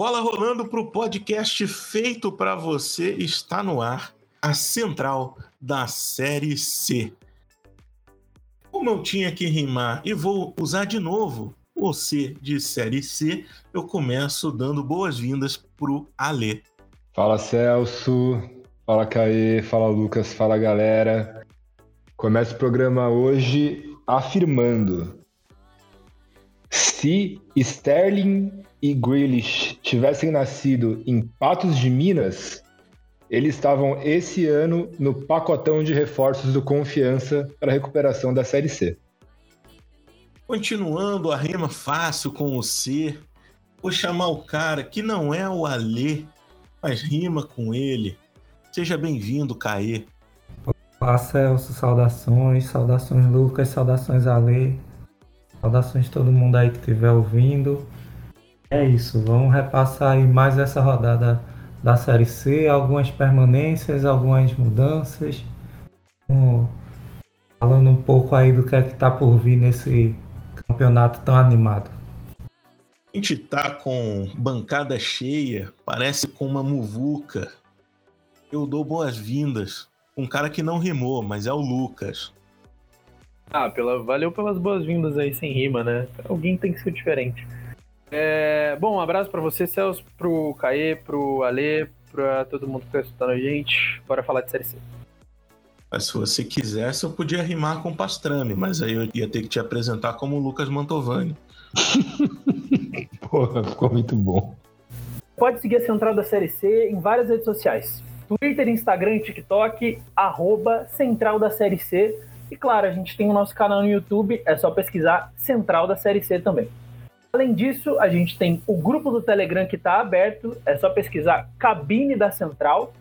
Bola rolando para o podcast feito para você está no ar, a central da Série C. Como eu tinha que rimar e vou usar de novo o C de Série C, eu começo dando boas-vindas pro Alê. Fala Celso, fala Caê, fala Lucas, fala galera. Começa o programa hoje afirmando se Sterling e Grealish tivessem nascido em Patos de Minas, eles estavam esse ano no pacotão de reforços do Confiança para a recuperação da Série C. Continuando a rima fácil com o C, vou chamar o cara que não é o Alê, mas rima com ele. Seja bem-vindo, Caê. Olá, Celso, saudações, saudações, Lucas, saudações, Alê, saudações todo mundo aí que estiver ouvindo. É isso, vamos repassar aí mais essa rodada da Série C, algumas permanências, algumas mudanças, falando um pouco aí do que é que está por vir nesse campeonato tão animado. A gente tá com bancada cheia, parece com uma muvuca. Eu dou boas-vindas. Um cara que não rimou, mas é o Lucas. Ah, pela, valeu pelas boas-vindas aí sem rima, né? Alguém tem que ser diferente. É, bom, um abraço para você, Celso, pro Caê, pro Alê, pra todo mundo que tá escutando a gente. Bora falar de Série C. Mas se você quisesse, eu podia rimar com Pastrame, mas aí eu ia ter que te apresentar como Lucas Mantovani. Porra, ficou muito bom. Pode seguir a Central da Série C em várias redes sociais. Twitter, Instagram e TikTok, arroba Central da Série C. E claro, a gente tem o nosso canal no YouTube, é só pesquisar Central da Série C também. Além disso, a gente tem o grupo do Telegram que está aberto, é só pesquisar Cabine da Central.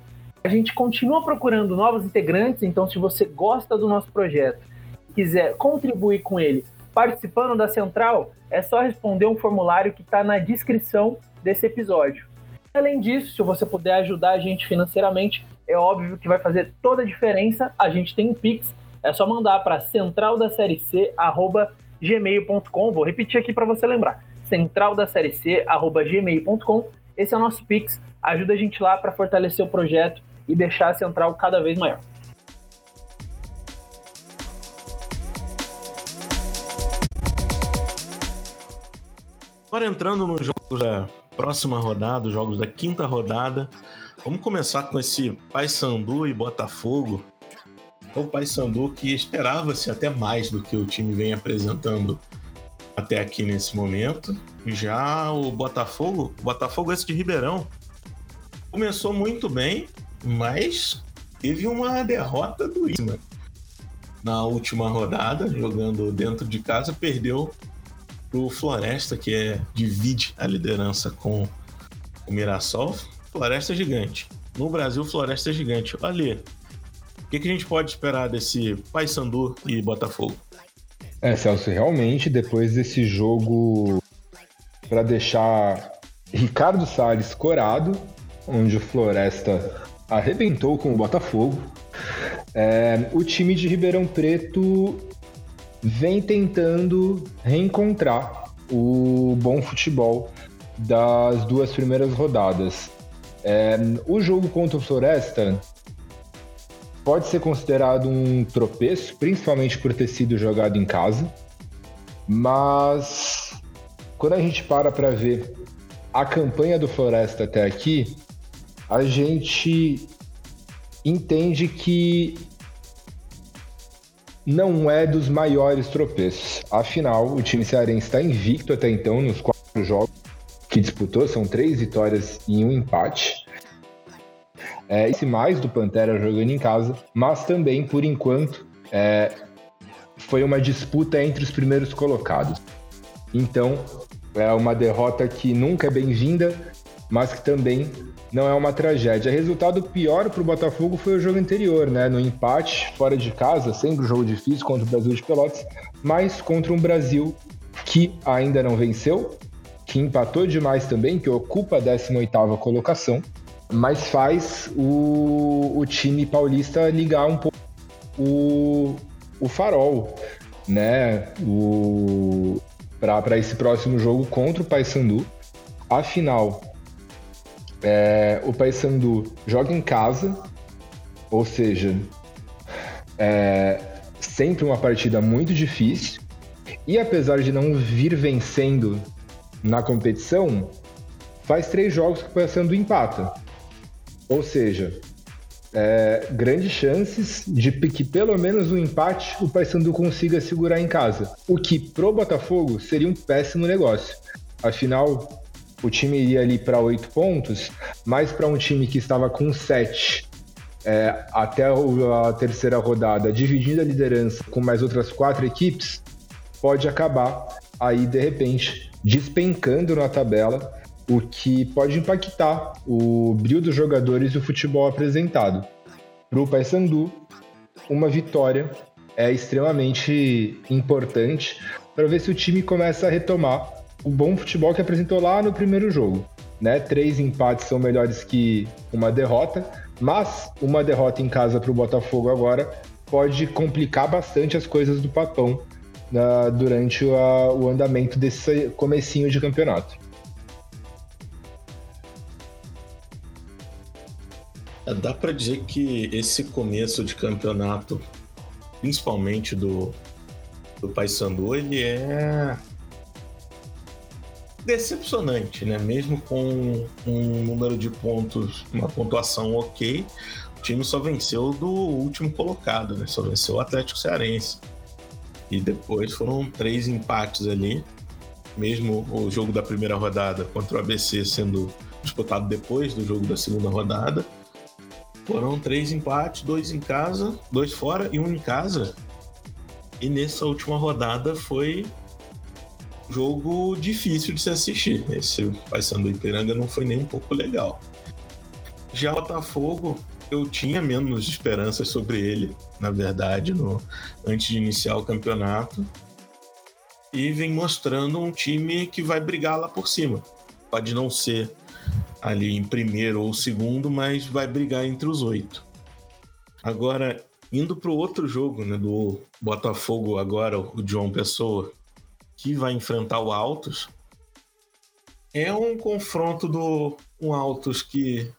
A gente continua procurando novos integrantes, então se você gosta do nosso projeto e quiser contribuir com ele participando da Central, é só responder um formulário que está na descrição desse episódio. Além disso, se você puder ajudar a gente financeiramente, é óbvio que vai fazer toda a diferença. A gente tem um Pix, é só mandar para centraldaseriec.com gmail.com. Vou repetir aqui para você lembrar. Central da série C, arroba gmail.com. Esse é o nosso Pix. Ajuda a gente lá para fortalecer o projeto e deixar a central cada vez maior. Agora entrando nos jogos da próxima rodada, os jogos da quinta rodada, vamos começar com esse Paysandu e Botafogo o Paysandu que esperava-se até mais do que o time vem apresentando até aqui nesse momento. Já o Botafogo, o Botafogo esse de Ribeirão, começou muito bem, mas teve uma derrota duríssima. Na última rodada, jogando dentro de casa, perdeu pro Floresta, que é, divide a liderança com o Mirassol. Floresta gigante. No Brasil, Floresta gigante. Olha, o que, que a gente pode esperar desse Paysandu e Botafogo? É, Celso, realmente, depois desse jogo para deixar Ricardo Salles corado, onde o Floresta arrebentou com o Botafogo, é, o time de Ribeirão Preto vem tentando reencontrar o bom futebol das duas primeiras rodadas. É, o jogo contra o Floresta pode ser considerado um tropeço, principalmente por ter sido jogado em casa. Mas quando a gente para para ver a campanha do Floresta até aqui, a gente entende que não é dos maiores tropeços. Afinal, o time cearense está invicto até então nos quatro jogos que disputou, são três vitórias e um empate é, esse mais do Pantera jogando em casa, mas também, por enquanto, é, foi uma disputa entre os primeiros colocados. Então, é uma derrota que nunca é bem-vinda, mas que também não é uma tragédia. Resultado pior para o Botafogo foi o jogo anterior, né? No empate, fora de casa, sempre um jogo difícil contra o Brasil de Pelotas, mas contra um Brasil que ainda não venceu, que empatou demais também, que ocupa a 18ª colocação mas faz o, o time paulista ligar um pouco o, o farol, né? O, para esse próximo jogo contra o Paysandu. Afinal, É, o Paysandu joga em casa, ou seja, é sempre uma partida muito difícil. E apesar de não vir vencendo na competição, faz três jogos que o Paysandu empata. Ou seja, é, grandes chances de que pelo menos um empate o Paysandu consiga segurar em casa. O que pro Botafogo seria um péssimo negócio. Afinal, o time iria ali para oito pontos, mas para um time que estava com sete é, até a terceira rodada, dividindo a liderança com mais outras quatro equipes, pode acabar aí de repente despencando na tabela, o que pode impactar o brilho dos jogadores e o futebol apresentado. Para o Paysandu, uma vitória é extremamente importante para ver se o time começa a retomar o bom futebol que apresentou lá no primeiro jogo. Né? Três empates são melhores que uma derrota, mas uma derrota em casa para o Botafogo agora pode complicar bastante as coisas do Papão na, durante a, o andamento desse comecinho de campeonato. Dá para dizer que esse começo de campeonato, principalmente do, do Paysandu, ele é decepcionante, né? Mesmo com um número de pontos, uma pontuação ok, o time só venceu do último colocado, né? Só venceu o Atlético Cearense. E depois foram três empates ali. Mesmo o jogo da primeira rodada contra o ABC sendo disputado depois do jogo da segunda rodada. Foram três empates, dois em casa, dois fora e um em casa. E nessa última rodada foi jogo difícil de se assistir. Esse Paysandu Ipiranga não foi nem um pouco legal. Já o Botafogo, eu tinha menos esperanças sobre ele, na verdade, no, antes de iniciar o campeonato. E vem mostrando um time que vai brigar lá por cima. Pode não ser ali em primeiro ou segundo, mas vai brigar entre os oito. Agora, indo para o outro jogo, né, do Botafogo agora, o João Pessoa, que vai enfrentar o Altos, é um confronto do um Altos que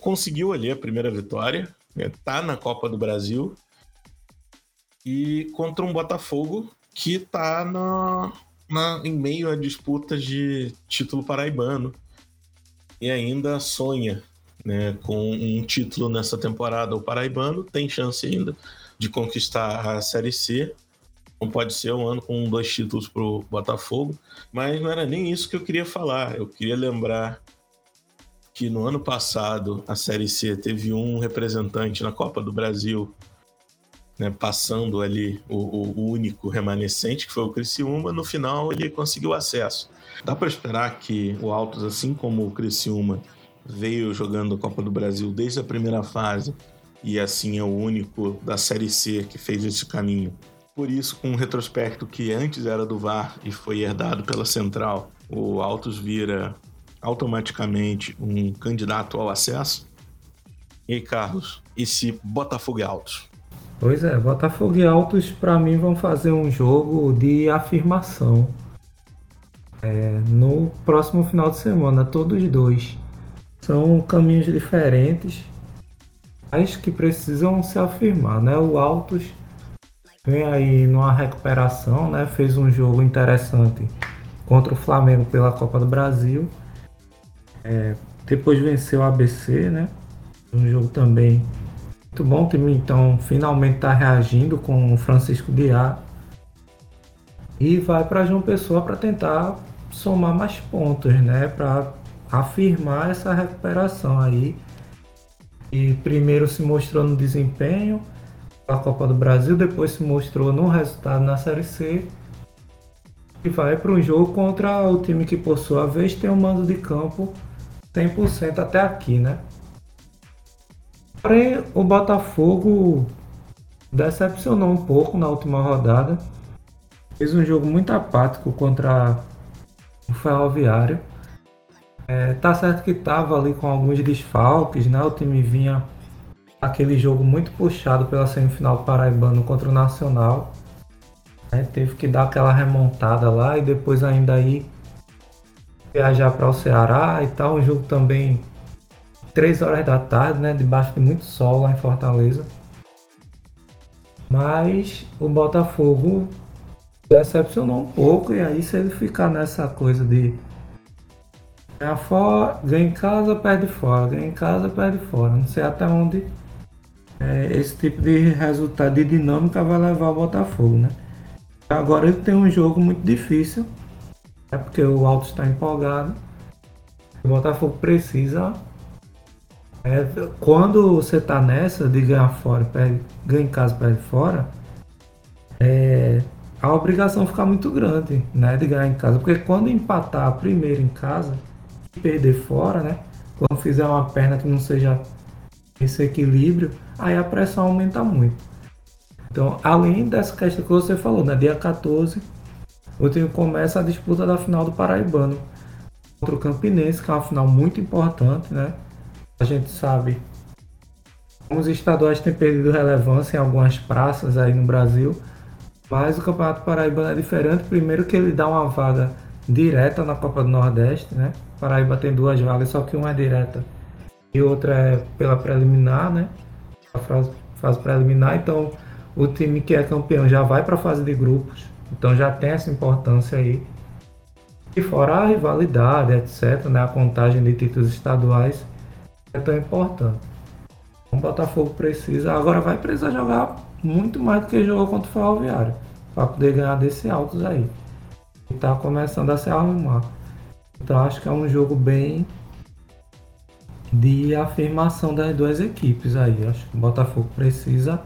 conseguiu ali a primeira vitória, né, tá na Copa do Brasil, e contra um Botafogo que tá na, na, em meio a disputas de título paraibano e ainda sonha né, com um título nessa temporada. O paraibano tem chance ainda de conquistar a Série C não pode ser um ano com dois títulos para o Botafogo, mas não era nem isso que eu queria falar. Eu queria lembrar que no ano passado a Série C teve um representante na Copa do Brasil, né, passando ali o, o, único remanescente, que foi o Criciúma. No final ele conseguiu acesso. Dá para esperar que o Altos, assim como o Criciúma, veio jogando a Copa do Brasil desde a primeira fase e assim é o único da Série C que fez esse caminho por isso, com um retrospecto que antes era do VAR e foi herdado pela Central, o Autos vira automaticamente um candidato ao acesso? E aí, Carlos, e se Botafogo e Autos? Pois é, Botafogo e Autos para mim vão fazer um jogo de afirmação. É, no próximo final de semana, todos dois. São caminhos diferentes, mas que precisam se afirmar, né? O Autos vem aí numa recuperação, né? Fez um jogo interessante contra o Flamengo pela Copa do Brasil. É, depois venceu o ABC, né? Um jogo também muito bom. O time então finalmente está reagindo com o Francisco Diá. E vai para João Pessoa para tentar somar mais pontos, né? Para afirmar essa recuperação aí. E primeiro se mostrou no desempenho a Copa do Brasil, depois se mostrou no resultado na Série C e vai para um jogo contra o time que, por sua vez, tem um mando de campo 100% até aqui, né? Porém, o Botafogo decepcionou um pouco na última rodada. Fez um jogo muito apático contra o Ferroviário. É, tá certo que tava ali com alguns desfalques, né? O time vinha aquele jogo muito puxado pela semifinal paraibano contra o Nacional. Né? Teve que dar aquela remontada lá e depois ainda aí viajar para o Ceará e tal. O jogo também 3 horas da tarde, né? Debaixo de muito sol lá em Fortaleza. Mas o Botafogo decepcionou um pouco e aí se ele ficar nessa coisa de ganhar fora, ganha em casa, perde fora, ganha em casa, perde fora. Não sei até onde é, esse tipo de resultado de dinâmica vai levar o Botafogo, né? Agora ele tem um jogo muito difícil, é porque o Alto está empolgado. O Botafogo precisa. É, quando você está nessa de ganhar fora, perde, ganha em casa, perde fora, é, a obrigação fica muito grande, né, de ganhar em casa, porque quando empatar primeiro em casa e perder fora, né, quando fizer uma perna que não seja esse equilíbrio, aí a pressão aumenta muito. Então, além dessa questão que você falou, né, dia 14, o time começa a disputa da final do Paraibano contra o Campinense, que é uma final muito importante, né? A gente sabe os estaduais têm perdido relevância em algumas praças aí no Brasil, mas o Campeonato Paraibano é diferente. Primeiro que ele dá uma vaga direta na Copa do Nordeste, né? Paraíba tem duas vagas, só que uma é direta e outra é pela preliminar, né? A fase, fase preliminar, então o time que é campeão já vai para a fase de grupos, então já tem essa importância aí. E fora a rivalidade, etc., né? A contagem de títulos estaduais é tão importante. O Botafogo precisa, agora vai precisar jogar muito mais do que jogou contra o Ferroviário para poder ganhar desse altos aí. E tá começando a se arrumar. Então acho que é um jogo bem de afirmação das duas equipes aí. Acho que o Botafogo precisa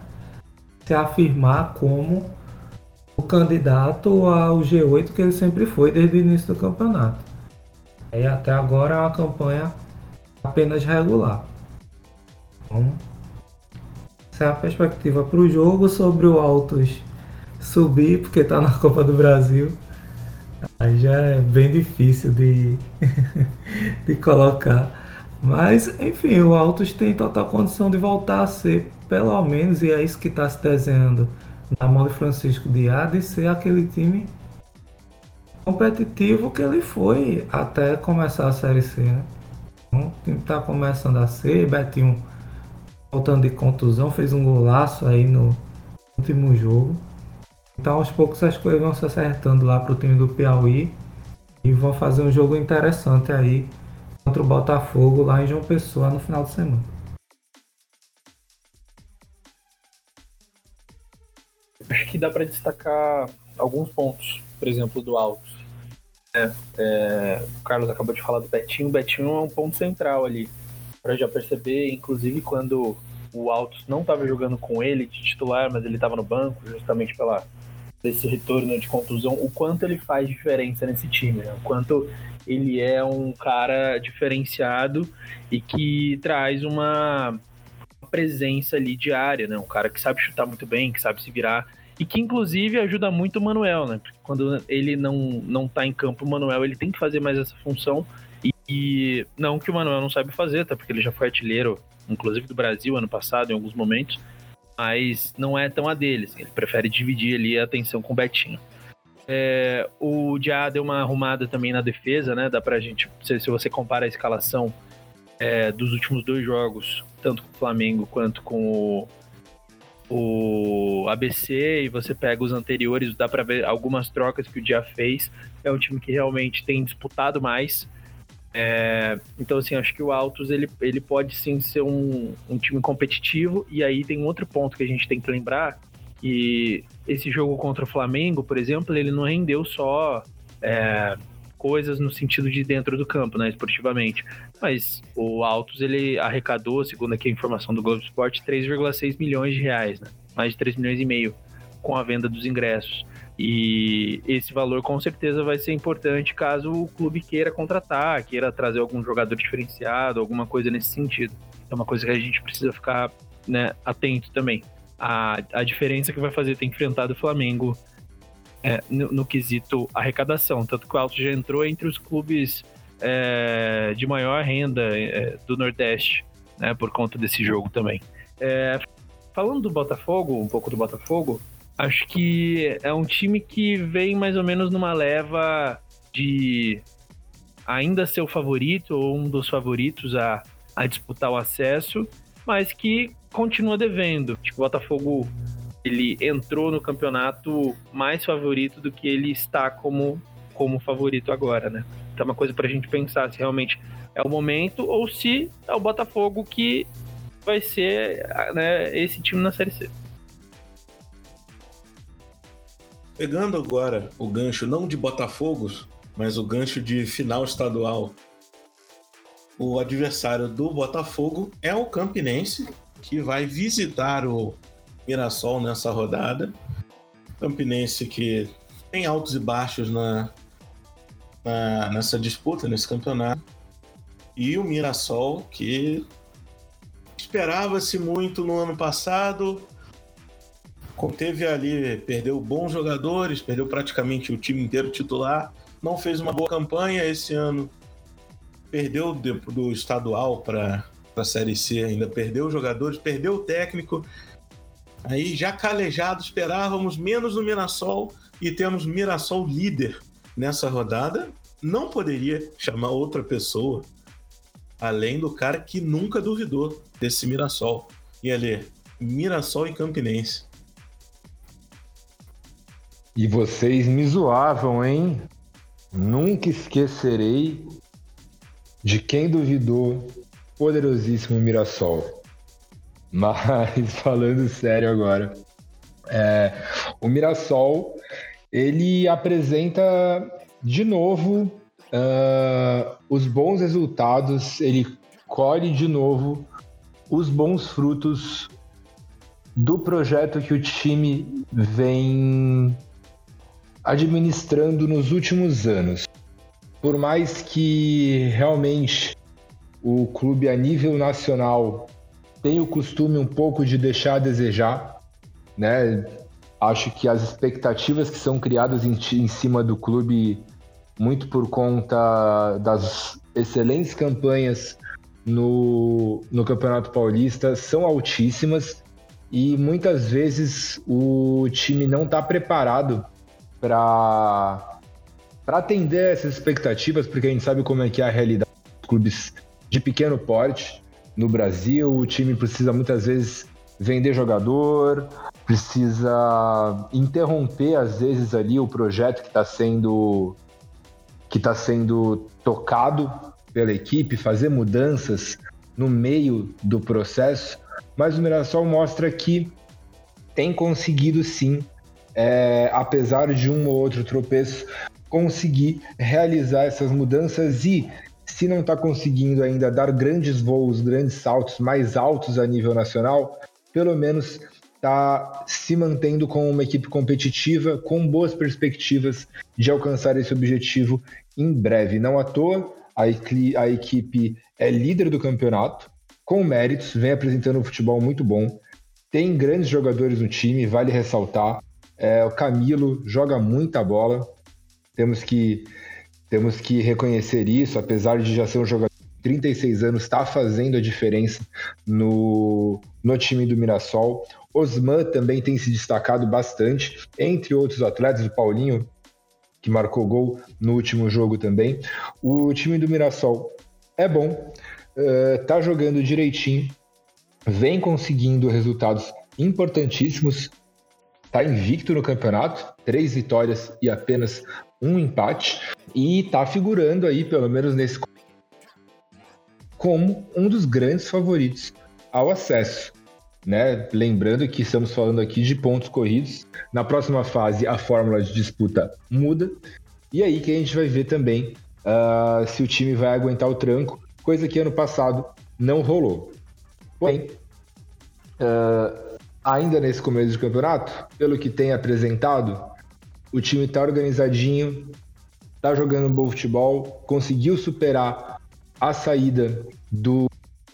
se afirmar como o candidato ao G8 que ele sempre foi desde o início do campeonato. E até agora é uma campanha apenas regular. Então, essa é a perspectiva para o jogo sobre o Altos subir, porque está na Copa do Brasil. Aí já é bem difícil de, de colocar. Mas, enfim, o Altos tem total condição de voltar a ser, pelo menos, e é isso que está se desenhando na mão de Francisco Diá, de ser aquele time competitivo que ele foi até começar a Série C, né? O time está começando a ser, Betinho voltando de contusão, fez um golaço aí no último jogo. Então aos poucos as coisas vão se acertando lá para o time do Piauí e vão fazer um jogo interessante aí contra o Botafogo lá em João Pessoa no final de semana. Acho que dá para destacar alguns pontos, por exemplo, do Altos. É, é, o Carlos acabou de falar do Betinho. O Betinho é um ponto central ali para já perceber, inclusive quando o Altos não estava jogando com ele de titular, mas ele estava no banco, justamente pela desse retorno de contusão, o quanto ele faz diferença nesse time, né? o quanto ele é um cara diferenciado e que traz uma presença ali diária, né? Um cara que sabe chutar muito bem, que sabe se virar e que inclusive ajuda muito o Manuel, né? Porque quando ele não não tá em campo, o Manuel ele tem que fazer mais essa função e não que o Manuel não sabe fazer, tá? Porque ele já foi artilheiro, inclusive do Brasil ano passado, em alguns momentos, mas não é tão a dele. Ele prefere dividir ali a atenção com o Betinho. É, o Diá deu uma arrumada também na defesa, né? Dá pra gente, se, se você compara a escalação é, dos últimos dois jogos, tanto com o Flamengo quanto com o, o ABC, e você pega os anteriores, dá pra ver algumas trocas que o Diá fez. É um time que realmente tem disputado mais. É, então, assim, acho que o Altos ele, ele pode sim ser um, um time competitivo. E aí tem um outro ponto que a gente tem que lembrar: que esse jogo contra o Flamengo, por exemplo, ele não rendeu só é, coisas no sentido de dentro do campo, né, esportivamente. Mas o Altos ele arrecadou, segundo aqui a informação do Globo Esporte, 3,6 milhões de reais, né? Mais de 3 milhões e meio com a venda dos ingressos. E esse valor com certeza vai ser importante caso o clube queira contratar, queira trazer algum jogador diferenciado, alguma coisa nesse sentido. É uma coisa que a gente precisa ficar né, atento também. A, a diferença que vai fazer ter enfrentado o Flamengo é, no, no, quesito arrecadação. Tanto que o Alto já entrou entre os clubes é, de maior renda é, do Nordeste, né, por conta desse jogo também. Falando do Botafogo, um pouco do Botafogo, Acho que é um time que vem mais ou menos numa leva de ainda ser o favorito ou um dos favoritos a, a disputar o acesso, mas que continua devendo. Tipo, o Botafogo ele entrou no campeonato mais favorito do que ele está como, como favorito agora, né? Então é uma coisa para a gente pensar se realmente é o momento ou se é o Botafogo que vai ser né, esse time na Série C. Pegando agora o gancho não de Botafogos, mas o gancho de final estadual. O adversário do Botafogo é o Campinense, que vai visitar o Mirassol nessa rodada. Campinense que tem altos e baixos na, na, nessa disputa, nesse campeonato. E o Mirassol, que esperava-se muito no ano passado, teve ali, perdeu bons jogadores, perdeu praticamente o time inteiro titular, não fez uma boa campanha esse ano, perdeu do, do estadual para a Série C, ainda perdeu jogadores, perdeu o técnico. Aí já calejado, esperávamos menos no Mirassol e temos Mirassol líder nessa rodada. Não poderia chamar outra pessoa além do cara que nunca duvidou desse Mirassol. E ali, Mirassol e Campinense. E vocês me zoavam, hein? Nunca esquecerei de quem duvidou poderosíssimo Mirassol. Mas falando sério agora, é, o Mirassol ele apresenta de novo uh, os bons resultados, ele colhe de novo os bons frutos do projeto que o time vem administrando nos últimos anos. Por mais que realmente o clube a nível nacional tenha o costume um pouco de deixar a desejar, né? Acho que as expectativas que são criadas em, em cima do clube, muito por conta das excelentes campanhas no, no Campeonato Paulista, são altíssimas e muitas vezes o time não está preparado para atender essas expectativas, porque a gente sabe como é que é a realidade dos clubes de pequeno porte no Brasil, o time precisa muitas vezes vender jogador, precisa interromper às vezes ali o projeto que está sendo que está sendo tocado pela equipe, fazer mudanças no meio do processo, mas o Mirassol mostra que tem conseguido sim é, apesar de um ou outro tropeço, conseguir realizar essas mudanças e, se não está conseguindo ainda dar grandes voos, grandes saltos mais altos a nível nacional, pelo menos está se mantendo com uma equipe competitiva, com boas perspectivas de alcançar esse objetivo em breve. Não à toa, a, a equipe é líder do campeonato, com méritos, vem apresentando um futebol muito bom, tem grandes jogadores no time, vale ressaltar. É, o Camilo joga muita bola. Temos que, temos que reconhecer isso, apesar de já ser um jogador de 36 anos, está fazendo a diferença no, no time do Mirassol. Osman também tem se destacado bastante, entre outros atletas, o Paulinho, que marcou gol no último jogo também. O time do Mirassol é bom, está uh, jogando direitinho, vem conseguindo resultados importantíssimos está invicto no campeonato, três vitórias e apenas um empate, e está figurando aí, pelo menos nesse como um dos grandes favoritos ao acesso. Né? Lembrando que estamos falando aqui de pontos corridos. Na próxima fase, a fórmula de disputa muda. E aí que a gente vai ver também uh, se o time vai aguentar o tranco, coisa que ano passado não rolou. Porém, uh, ainda nesse começo de campeonato, pelo que tem apresentado, o time está organizadinho, está jogando um bom futebol, conseguiu superar a saída do,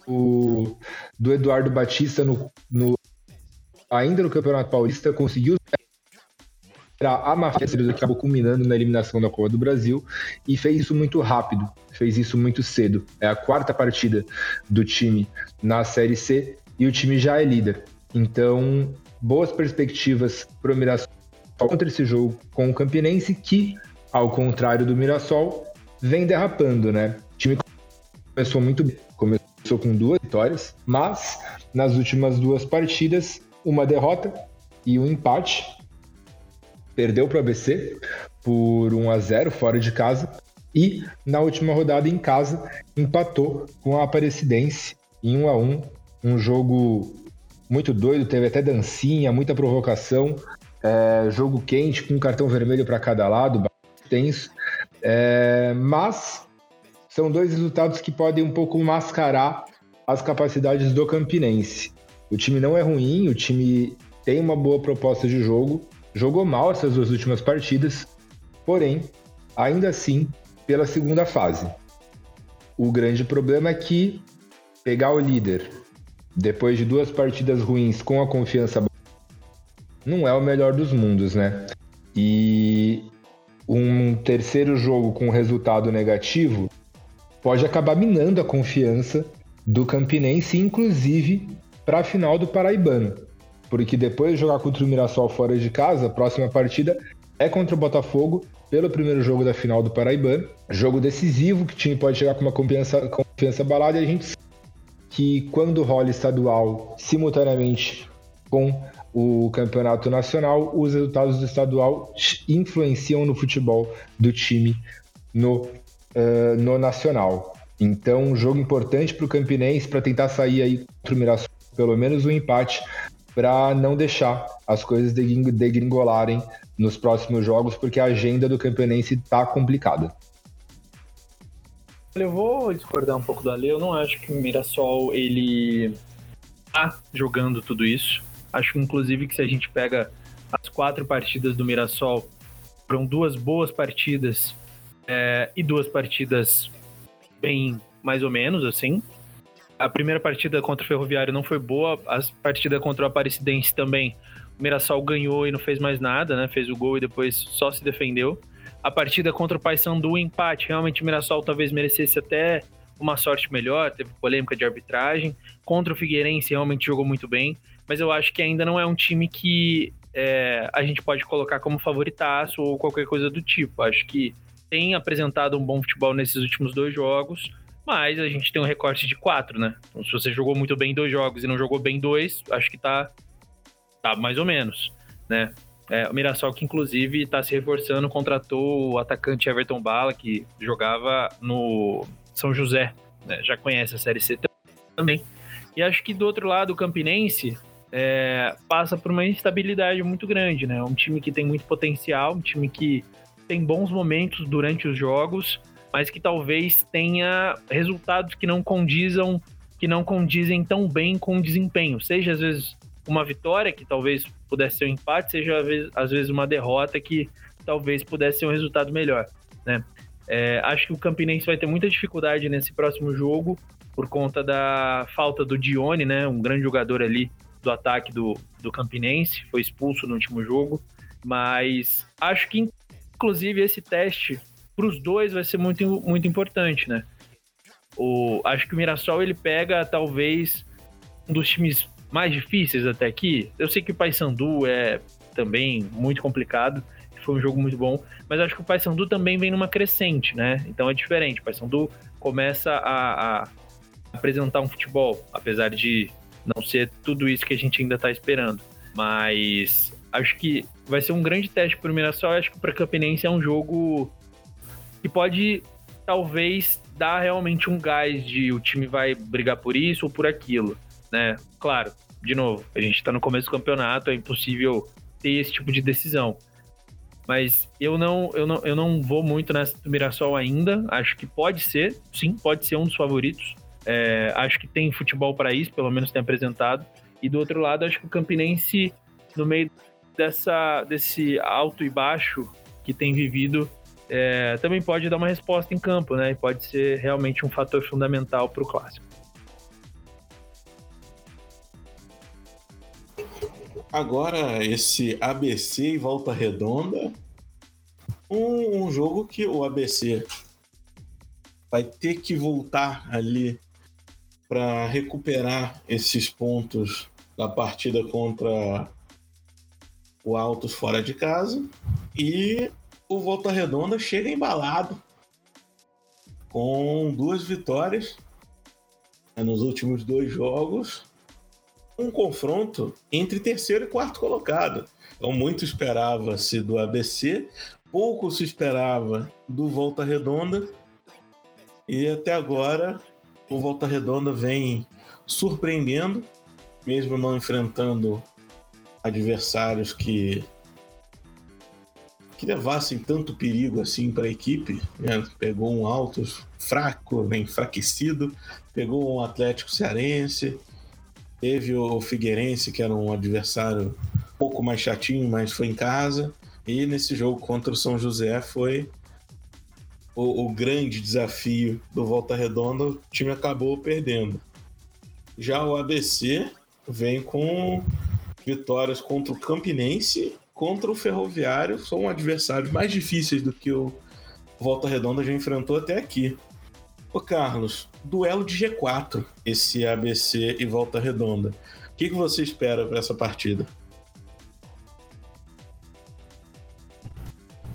o, do Eduardo Batista no, no, ainda no Campeonato Paulista, conseguiu a má que acabou culminando na eliminação da Copa do Brasil e fez isso muito rápido, fez isso muito cedo. É a quarta partida do time na Série C e o time já é líder. Então, boas perspectivas para o Mirassol contra esse jogo com o Campinense, que, ao contrário do Mirassol, vem derrapando, né? O time começou muito bem, começou com duas vitórias, mas nas últimas duas partidas, uma derrota e um empate. Perdeu para o ABC por 1 a 0 fora de casa e na última rodada em casa empatou com a Aparecidense em 1 a 1, um jogo muito doido, teve até dancinha, muita provocação, é, jogo quente com um cartão vermelho para cada lado, tenso. É, mas são dois resultados que podem um pouco mascarar as capacidades do Campinense. O time não é ruim, o time tem uma boa proposta de jogo, jogou mal essas duas últimas partidas, porém, ainda assim, pela segunda fase. O grande problema é que pegar o líder depois de duas partidas ruins com a confiança não é o melhor dos mundos, né? E um terceiro jogo com resultado negativo pode acabar minando a confiança do Campinense, inclusive para a final do Paraibano. Porque depois de jogar contra o Mirassol fora de casa, a próxima partida é contra o Botafogo, pelo primeiro jogo da final do Paraibano. Jogo decisivo, que o time pode chegar com uma confiança, confiança balada e a gente sabe que quando rola estadual simultaneamente com o campeonato nacional, os resultados do estadual influenciam no futebol do time no, uh, no nacional. Então, um jogo importante para o Campinense para tentar sair aí contra o Mirassol, pelo menos um empate, para não deixar as coisas degringolarem nos próximos jogos, porque a agenda do Campinense está complicada. Eu vou discordar um pouco da lei. Eu não acho que o Mirassol ele tá jogando tudo isso. Acho inclusive que se a gente pega as quatro partidas do Mirassol, foram duas boas partidas é, e duas partidas bem mais ou menos assim. A primeira partida contra o Ferroviário não foi boa, a partida contra o Aparecidense também. O Mirassol ganhou e não fez mais nada, né? Fez o gol e depois só se defendeu. A partida contra o Paysandu, empate. Realmente o Mirassol talvez merecesse até uma sorte melhor, teve polêmica de arbitragem. Contra o Figueirense realmente jogou muito bem mas eu acho que ainda não é um time que é, a gente pode colocar como favoritaço ou qualquer coisa do tipo. Acho que tem apresentado um bom futebol nesses últimos dois jogos, mas a gente tem um recorte de quatro, né? Então, se você jogou muito bem dois jogos e não jogou bem dois, acho que tá, tá mais ou menos, né? É, o Mirassol, que inclusive está se reforçando, contratou o atacante Everton Bala, que jogava no São José, né? já conhece a Série C também. E acho que do outro lado, o Campinense é, passa por uma instabilidade muito grande, né? Um time que tem muito potencial, um time que tem bons momentos durante os jogos, mas que talvez tenha resultados que não condizam, que não condizem tão bem com o desempenho. Seja às vezes uma vitória que talvez pudesse ser um empate, seja às vezes uma derrota que talvez pudesse ser um resultado melhor, né? É, acho que o Campinense vai ter muita dificuldade nesse próximo jogo por conta da falta do Dione, né? Um grande jogador ali do ataque do, do Campinense, foi expulso no último jogo, mas acho que inclusive esse teste para os dois vai ser muito, muito importante, né? O, acho que o Mirassol ele pega talvez um dos times mais difíceis até aqui. Eu sei que o Paysandu é também muito complicado, foi um jogo muito bom, mas acho que o Paysandu também vem numa crescente, né? Então é diferente. O Paysandu começa a, a apresentar um futebol, apesar de não ser tudo isso que a gente ainda está esperando. Mas acho que vai ser um grande teste para o Mirassol. Acho que para Campinense é um jogo que pode talvez dar realmente um gás de o time vai brigar por isso ou por aquilo, né? Claro, de novo, a gente está no começo do campeonato, é impossível ter esse tipo de decisão. Mas eu não, eu não, eu não vou muito nessa do Mirassol ainda. Acho que pode ser, sim, pode ser um dos favoritos. É, acho que tem futebol para isso, pelo menos tem apresentado. E do outro lado, acho que o Campinense, no meio dessa, desse alto e baixo que tem vivido, é, também pode dar uma resposta em campo, né? E pode ser realmente um fator fundamental para o clássico. Agora, esse ABC e Volta Redonda, um, um jogo que o ABC vai ter que voltar ali para recuperar esses pontos da partida contra o Altos fora de casa. E o Volta Redonda chega embalado com duas vitórias né, nos últimos dois jogos. Um confronto entre terceiro e quarto colocado. Então, muito esperava-se do ABC, pouco se esperava do Volta Redonda. E até agora, o Volta Redonda vem surpreendendo, mesmo não enfrentando adversários que que levassem tanto perigo assim para a equipe. Né? Pegou um Altos fraco, né? enfraquecido, pegou um Atlético Cearense, teve o Figueirense, que era um adversário um pouco mais chatinho, mas foi em casa. E nesse jogo contra o São José foi o, o grande desafio do Volta Redonda, o time acabou perdendo. Já o ABC vem com vitórias contra o Campinense contra o Ferroviário são adversários mais difíceis do que o Volta Redonda já enfrentou até aqui. Ô Carlos, duelo de G4, esse ABC e Volta Redonda. O que, que você espera para essa partida?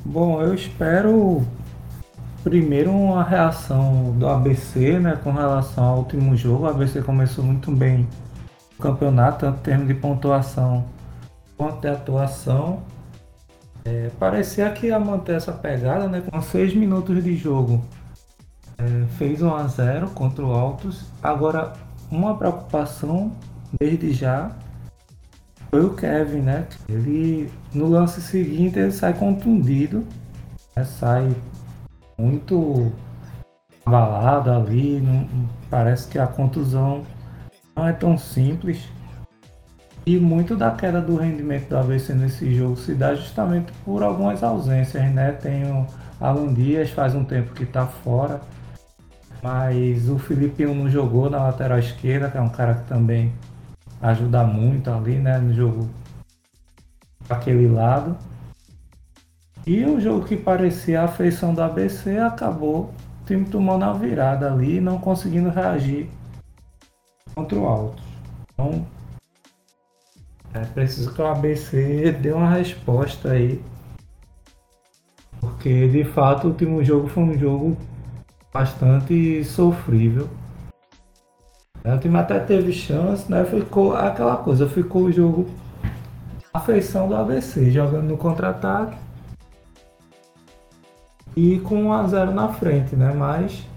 Bom, eu espero primeiro uma reação do ABC, né, com relação ao último jogo. O ABC começou muito bem campeonato, tanto em termos de pontuação quanto de atuação. É, parecia que ia manter essa pegada, né? Com 6 minutos de jogo. É, fez 1 a 0 contra o Altos. Agora, uma preocupação desde já foi o Kevin, né? Ele no lance seguinte ele sai contundido, né? sai muito abalado ali. Não, parece que a contusão não é tão simples. E muito da queda do rendimento do ABC nesse jogo se dá justamente por algumas ausências, né? Tem o Alan Dias, faz um tempo que está fora, mas o Filipinho não jogou na lateral esquerda, que é um cara que também ajuda muito ali, né? No jogo aquele lado. E o jogo que parecia a feição do ABC acabou o time tomando a virada ali, não conseguindo reagir contra o Alto. Então é preciso que o ABC dê uma resposta aí. Porque de fato o último jogo foi um jogo bastante sofrível. É, o time até teve chance, né? Ficou aquela coisa, ficou o jogo a feição do ABC, jogando no contra-ataque e com 1 a 0 na frente, né? Mas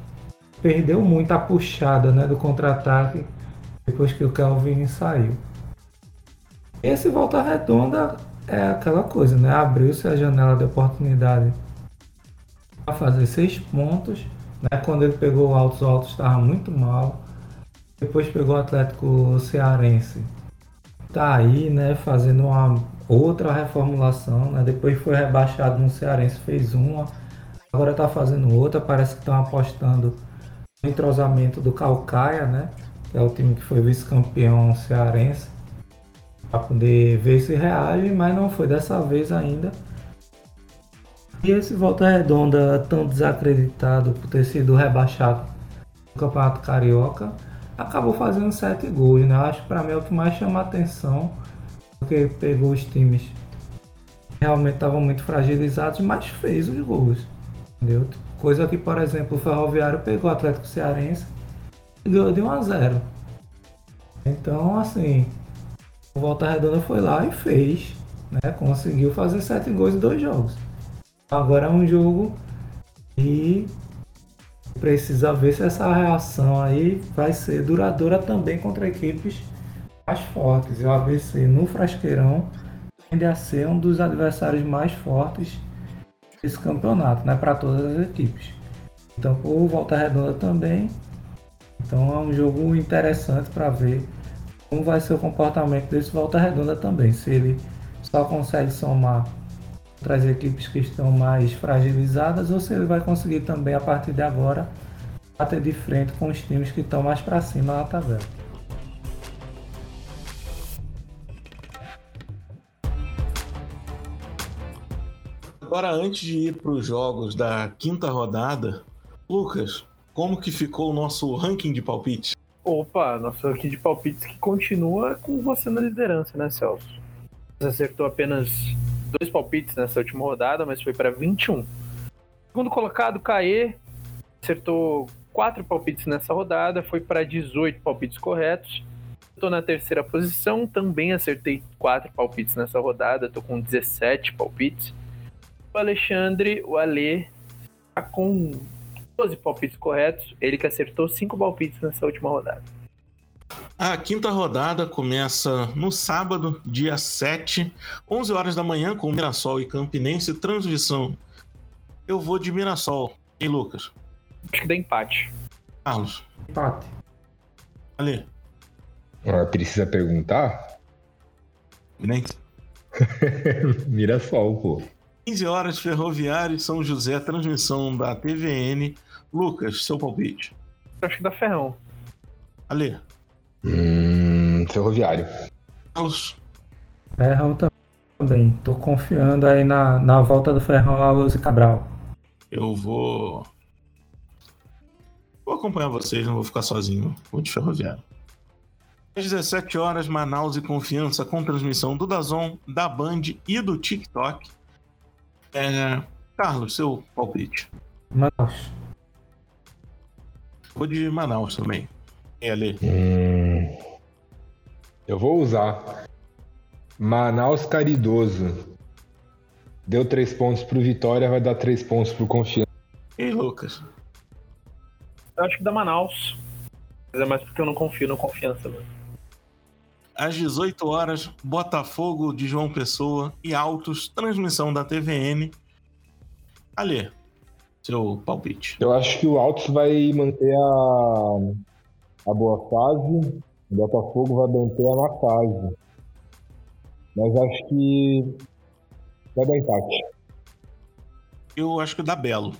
perdeu muito a puxada, né, do contra-ataque depois que o Kelvin saiu. Esse Volta Redonda é aquela coisa, né? Abriu-se a janela de oportunidade para fazer seis pontos. Né? Quando ele pegou o Altos, o Altos estava muito mal. Depois pegou o Atlético Cearense. Tá aí, né? Fazendo uma outra reformulação. Né? Depois foi rebaixado no Cearense, fez uma. Agora tá fazendo outra. Parece que estão apostando no entrosamento do Calcaia, né? Que é o time que foi vice-campeão cearense para poder ver se reage, mas não foi dessa vez ainda. E esse Volta Redonda, tão desacreditado por ter sido rebaixado no Campeonato Carioca, acabou fazendo sete gols, né? Acho que para mim é o que mais chama a atenção, porque pegou os times que realmente estavam muito fragilizados, mas fez os gols, entendeu? Coisa que, por exemplo, o Ferroviário pegou o Atlético Cearense ganhou de 1 a 0. Então, assim, o Volta Redonda foi lá e fez, né? Conseguiu fazer sete gols em dois jogos. Agora é um jogo e precisa ver se essa reação aí vai ser duradoura também contra equipes mais fortes. E o ABC no Frasqueirão tende a ser um dos adversários mais fortes desse campeonato, né? Para todas as equipes. Então, o Volta Redonda também. Então, é um jogo interessante para ver como vai ser o comportamento desse Volta Redonda também. Se ele só consegue somar outras equipes que estão mais fragilizadas ou se ele vai conseguir também a partir de agora bater de frente com os times que estão mais para cima na tabela. Agora, antes de ir para os jogos da quinta rodada, Lucas, como que ficou o nosso ranking de palpite? Opa, nosso aqui de palpites que continua com você na liderança, né, Celso? Você acertou apenas dois palpites nessa última rodada, mas foi para 21. Segundo colocado, Caê, acertou quatro palpites nessa rodada, foi para 18 palpites corretos. Estou na terceira posição, também acertei quatro palpites nessa rodada, estou com 17 palpites. O Alexandre, o Ale, está com 12 palpites corretos, ele que acertou cinco palpites nessa última rodada. A quinta rodada começa no sábado, dia 7, 11 horas da manhã, com Mirassol e Campinense. Transmissão. Eu vou de Mirassol. E Lucas? Acho que dá empate. Carlos? Empate. Ali. Ah, precisa perguntar? Campinense? Mirassol, pô. 15 horas, Ferroviário e São José. Transmissão da TVN. Lucas, seu palpite. Acho que dá ferrão. Ali. Hum, ferroviário. Carlos? Ferrão também. Tô confiando aí na, na volta do Ferrão a Luz Cabral. Eu vou. Vou acompanhar vocês, não vou ficar sozinho. Vou de ferroviário. Às 17 horas, Manaus e Confiança com transmissão do Dazon, da Band e do TikTok. É... Carlos, seu palpite. Manaus. Vou de Manaus também. E ali. Hum, eu vou usar. Manaus Caridoso. Deu três pontos pro Vitória, vai dar três pontos pro Confiança. E Lucas? Eu acho que dá Manaus. Mas é mais porque eu não confio no confiança, mano. Às 18 horas, Botafogo de João Pessoa e Altos, transmissão da TVN. Ali, seu palpite. Eu acho que o Altos vai manter a, a boa fase. O Botafogo vai manter a má fase. Mas acho que vai dar empate. Eu acho que dá Belo.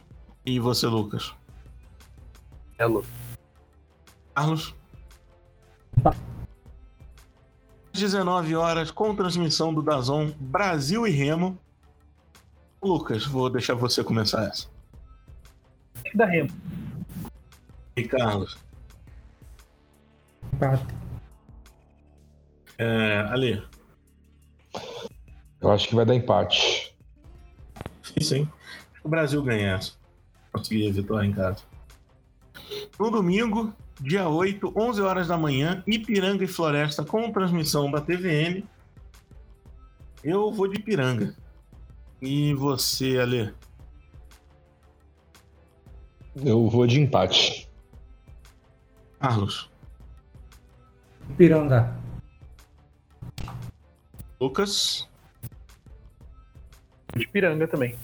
E você, Lucas? Belo. Carlos? Às 19 horas, com transmissão do Dazon, Brasil e Remo. Lucas, vou deixar você começar essa. Que dá Remo. E Carlos? Empate. É, Ali? Eu acho que vai dar empate. Sim, sim. O Brasil ganha essa. Consegui a vitória em casa. No domingo, dia 8, 11 horas da manhã, Ipiranga e Floresta com transmissão da TVN. Eu vou de Ipiranga. E você, Ale? Eu vou de empate. Carlos? Piranga. Lucas? De Piranga também.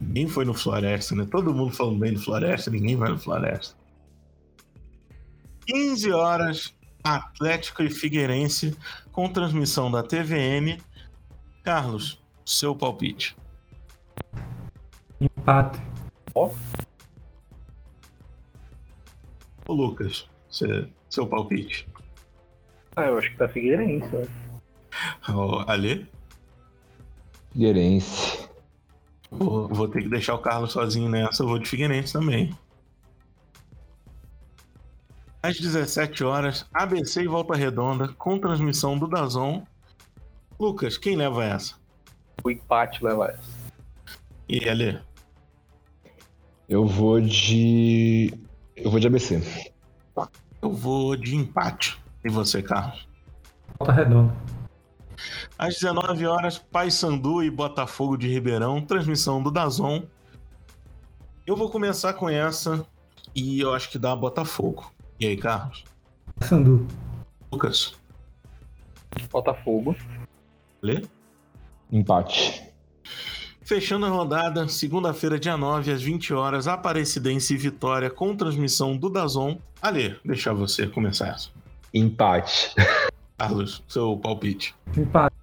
Ninguém foi no Floresta, né? Todo mundo falando bem do Floresta, ninguém vai no Floresta. 15 horas, Atlético e Figueirense, com transmissão da TVN. Carlos, seu palpite. Empate. Ô Lucas, você- seu palpite. Ah, eu acho que tá Figueirense. né? Ô? Figueirense. Vou, vou ter que deixar o Carlos sozinho nessa, eu vou de Figueirense também. Às 17 horas, ABC e Volta Redonda, com transmissão do Dazon. Lucas, quem leva essa? O empate leva essa. E Ale? Eu vou de. Eu vou de ABC. Eu vou de empate. E você, Carlos? Volta redonda. Às 19 horas, Paysandu e Botafogo de Ribeirão, transmissão do Dazon. Eu vou começar com essa e eu acho que dá Botafogo. E aí, Carlos? Sandu. Lucas? Botafogo. Lê? Empate. Fechando a rodada, segunda-feira, dia 9, às 20 horas, Aparecidense e Vitória com transmissão do Dazon. Ale, deixar você começar essa. Empate. Carlos, seu palpite. Empate.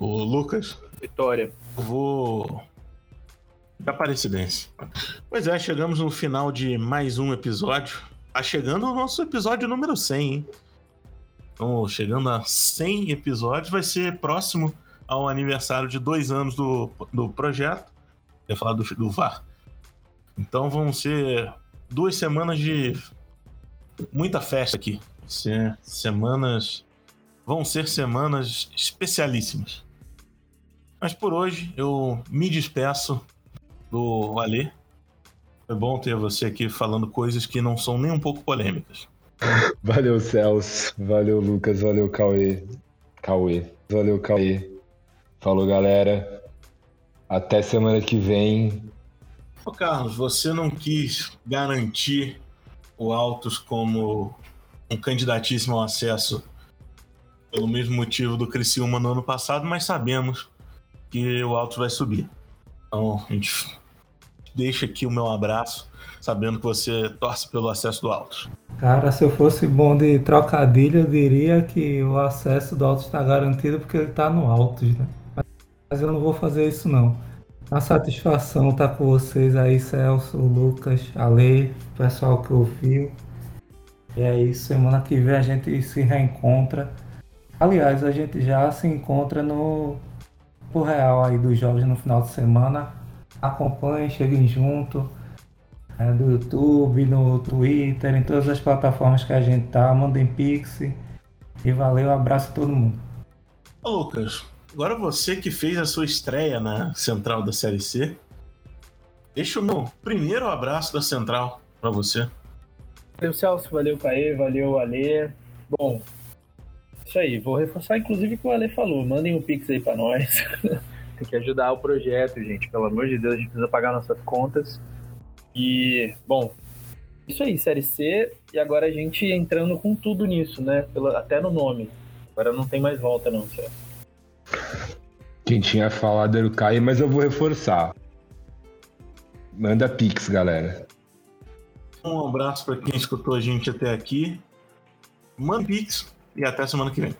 O Lucas? Vitória. Eu vou. Da Aparecidense. Pois é, chegamos no final de mais um episódio. Tá chegando o nosso episódio número 100, hein? Então, chegando a 100 episódios, vai ser próximo ao aniversário de dois anos do, do projeto. Eu ia falar do, do VAR. Então vão ser duas semanas de muita festa aqui. Ser semanas. Vão ser semanas especialíssimas. Mas por hoje eu me despeço do Alê. Foi bom ter você aqui falando coisas que não são nem um pouco polêmicas. Valeu, Celso. Valeu, Lucas. Valeu, Cauê. Cauê. Valeu, Cauê. Falou, galera. Até semana que vem. Ô, Carlos, você não quis garantir o Autos como um candidatíssimo ao acesso pelo mesmo motivo do Criciúma no ano passado, mas sabemos que o Autos vai subir. Então, a gente deixa aqui o meu abraço, sabendo que você torce pelo acesso do Autos. Cara, se eu fosse bom de trocadilho, eu diria que o acesso do Autos está garantido porque ele está no Autos, né? Mas eu não vou fazer isso não. A satisfação tá com vocês aí, Celso, Lucas, Ale, pessoal que ouviu. E é isso, semana que vem a gente se reencontra. Aliás, a gente já se encontra no o real aí dos jogos no final de semana. Acompanhem, cheguem junto. É, do YouTube, no Twitter, em todas as plataformas que a gente tá. Mandem pix. E valeu, abraço a todo mundo. Lucas, agora você que fez a sua estreia na Central da Série C, deixa o meu primeiro abraço da Central para você. Valeu, Celso, valeu, Caê, valeu, Alê. Bom, isso aí, vou reforçar inclusive o que o Ale falou. Mandem um Pix aí para nós. Tem que ajudar o projeto, gente. Pelo amor de Deus, a gente precisa pagar nossas contas. E, bom, isso aí, Série C. E agora a gente entrando com tudo nisso, né? Até no nome. Agora não tem mais volta, não, certo? Quem tinha falado era o Caio, mas eu vou reforçar. Manda Pix, galera. Um abraço para quem escutou a gente até aqui. Manda Pix e até semana que vem.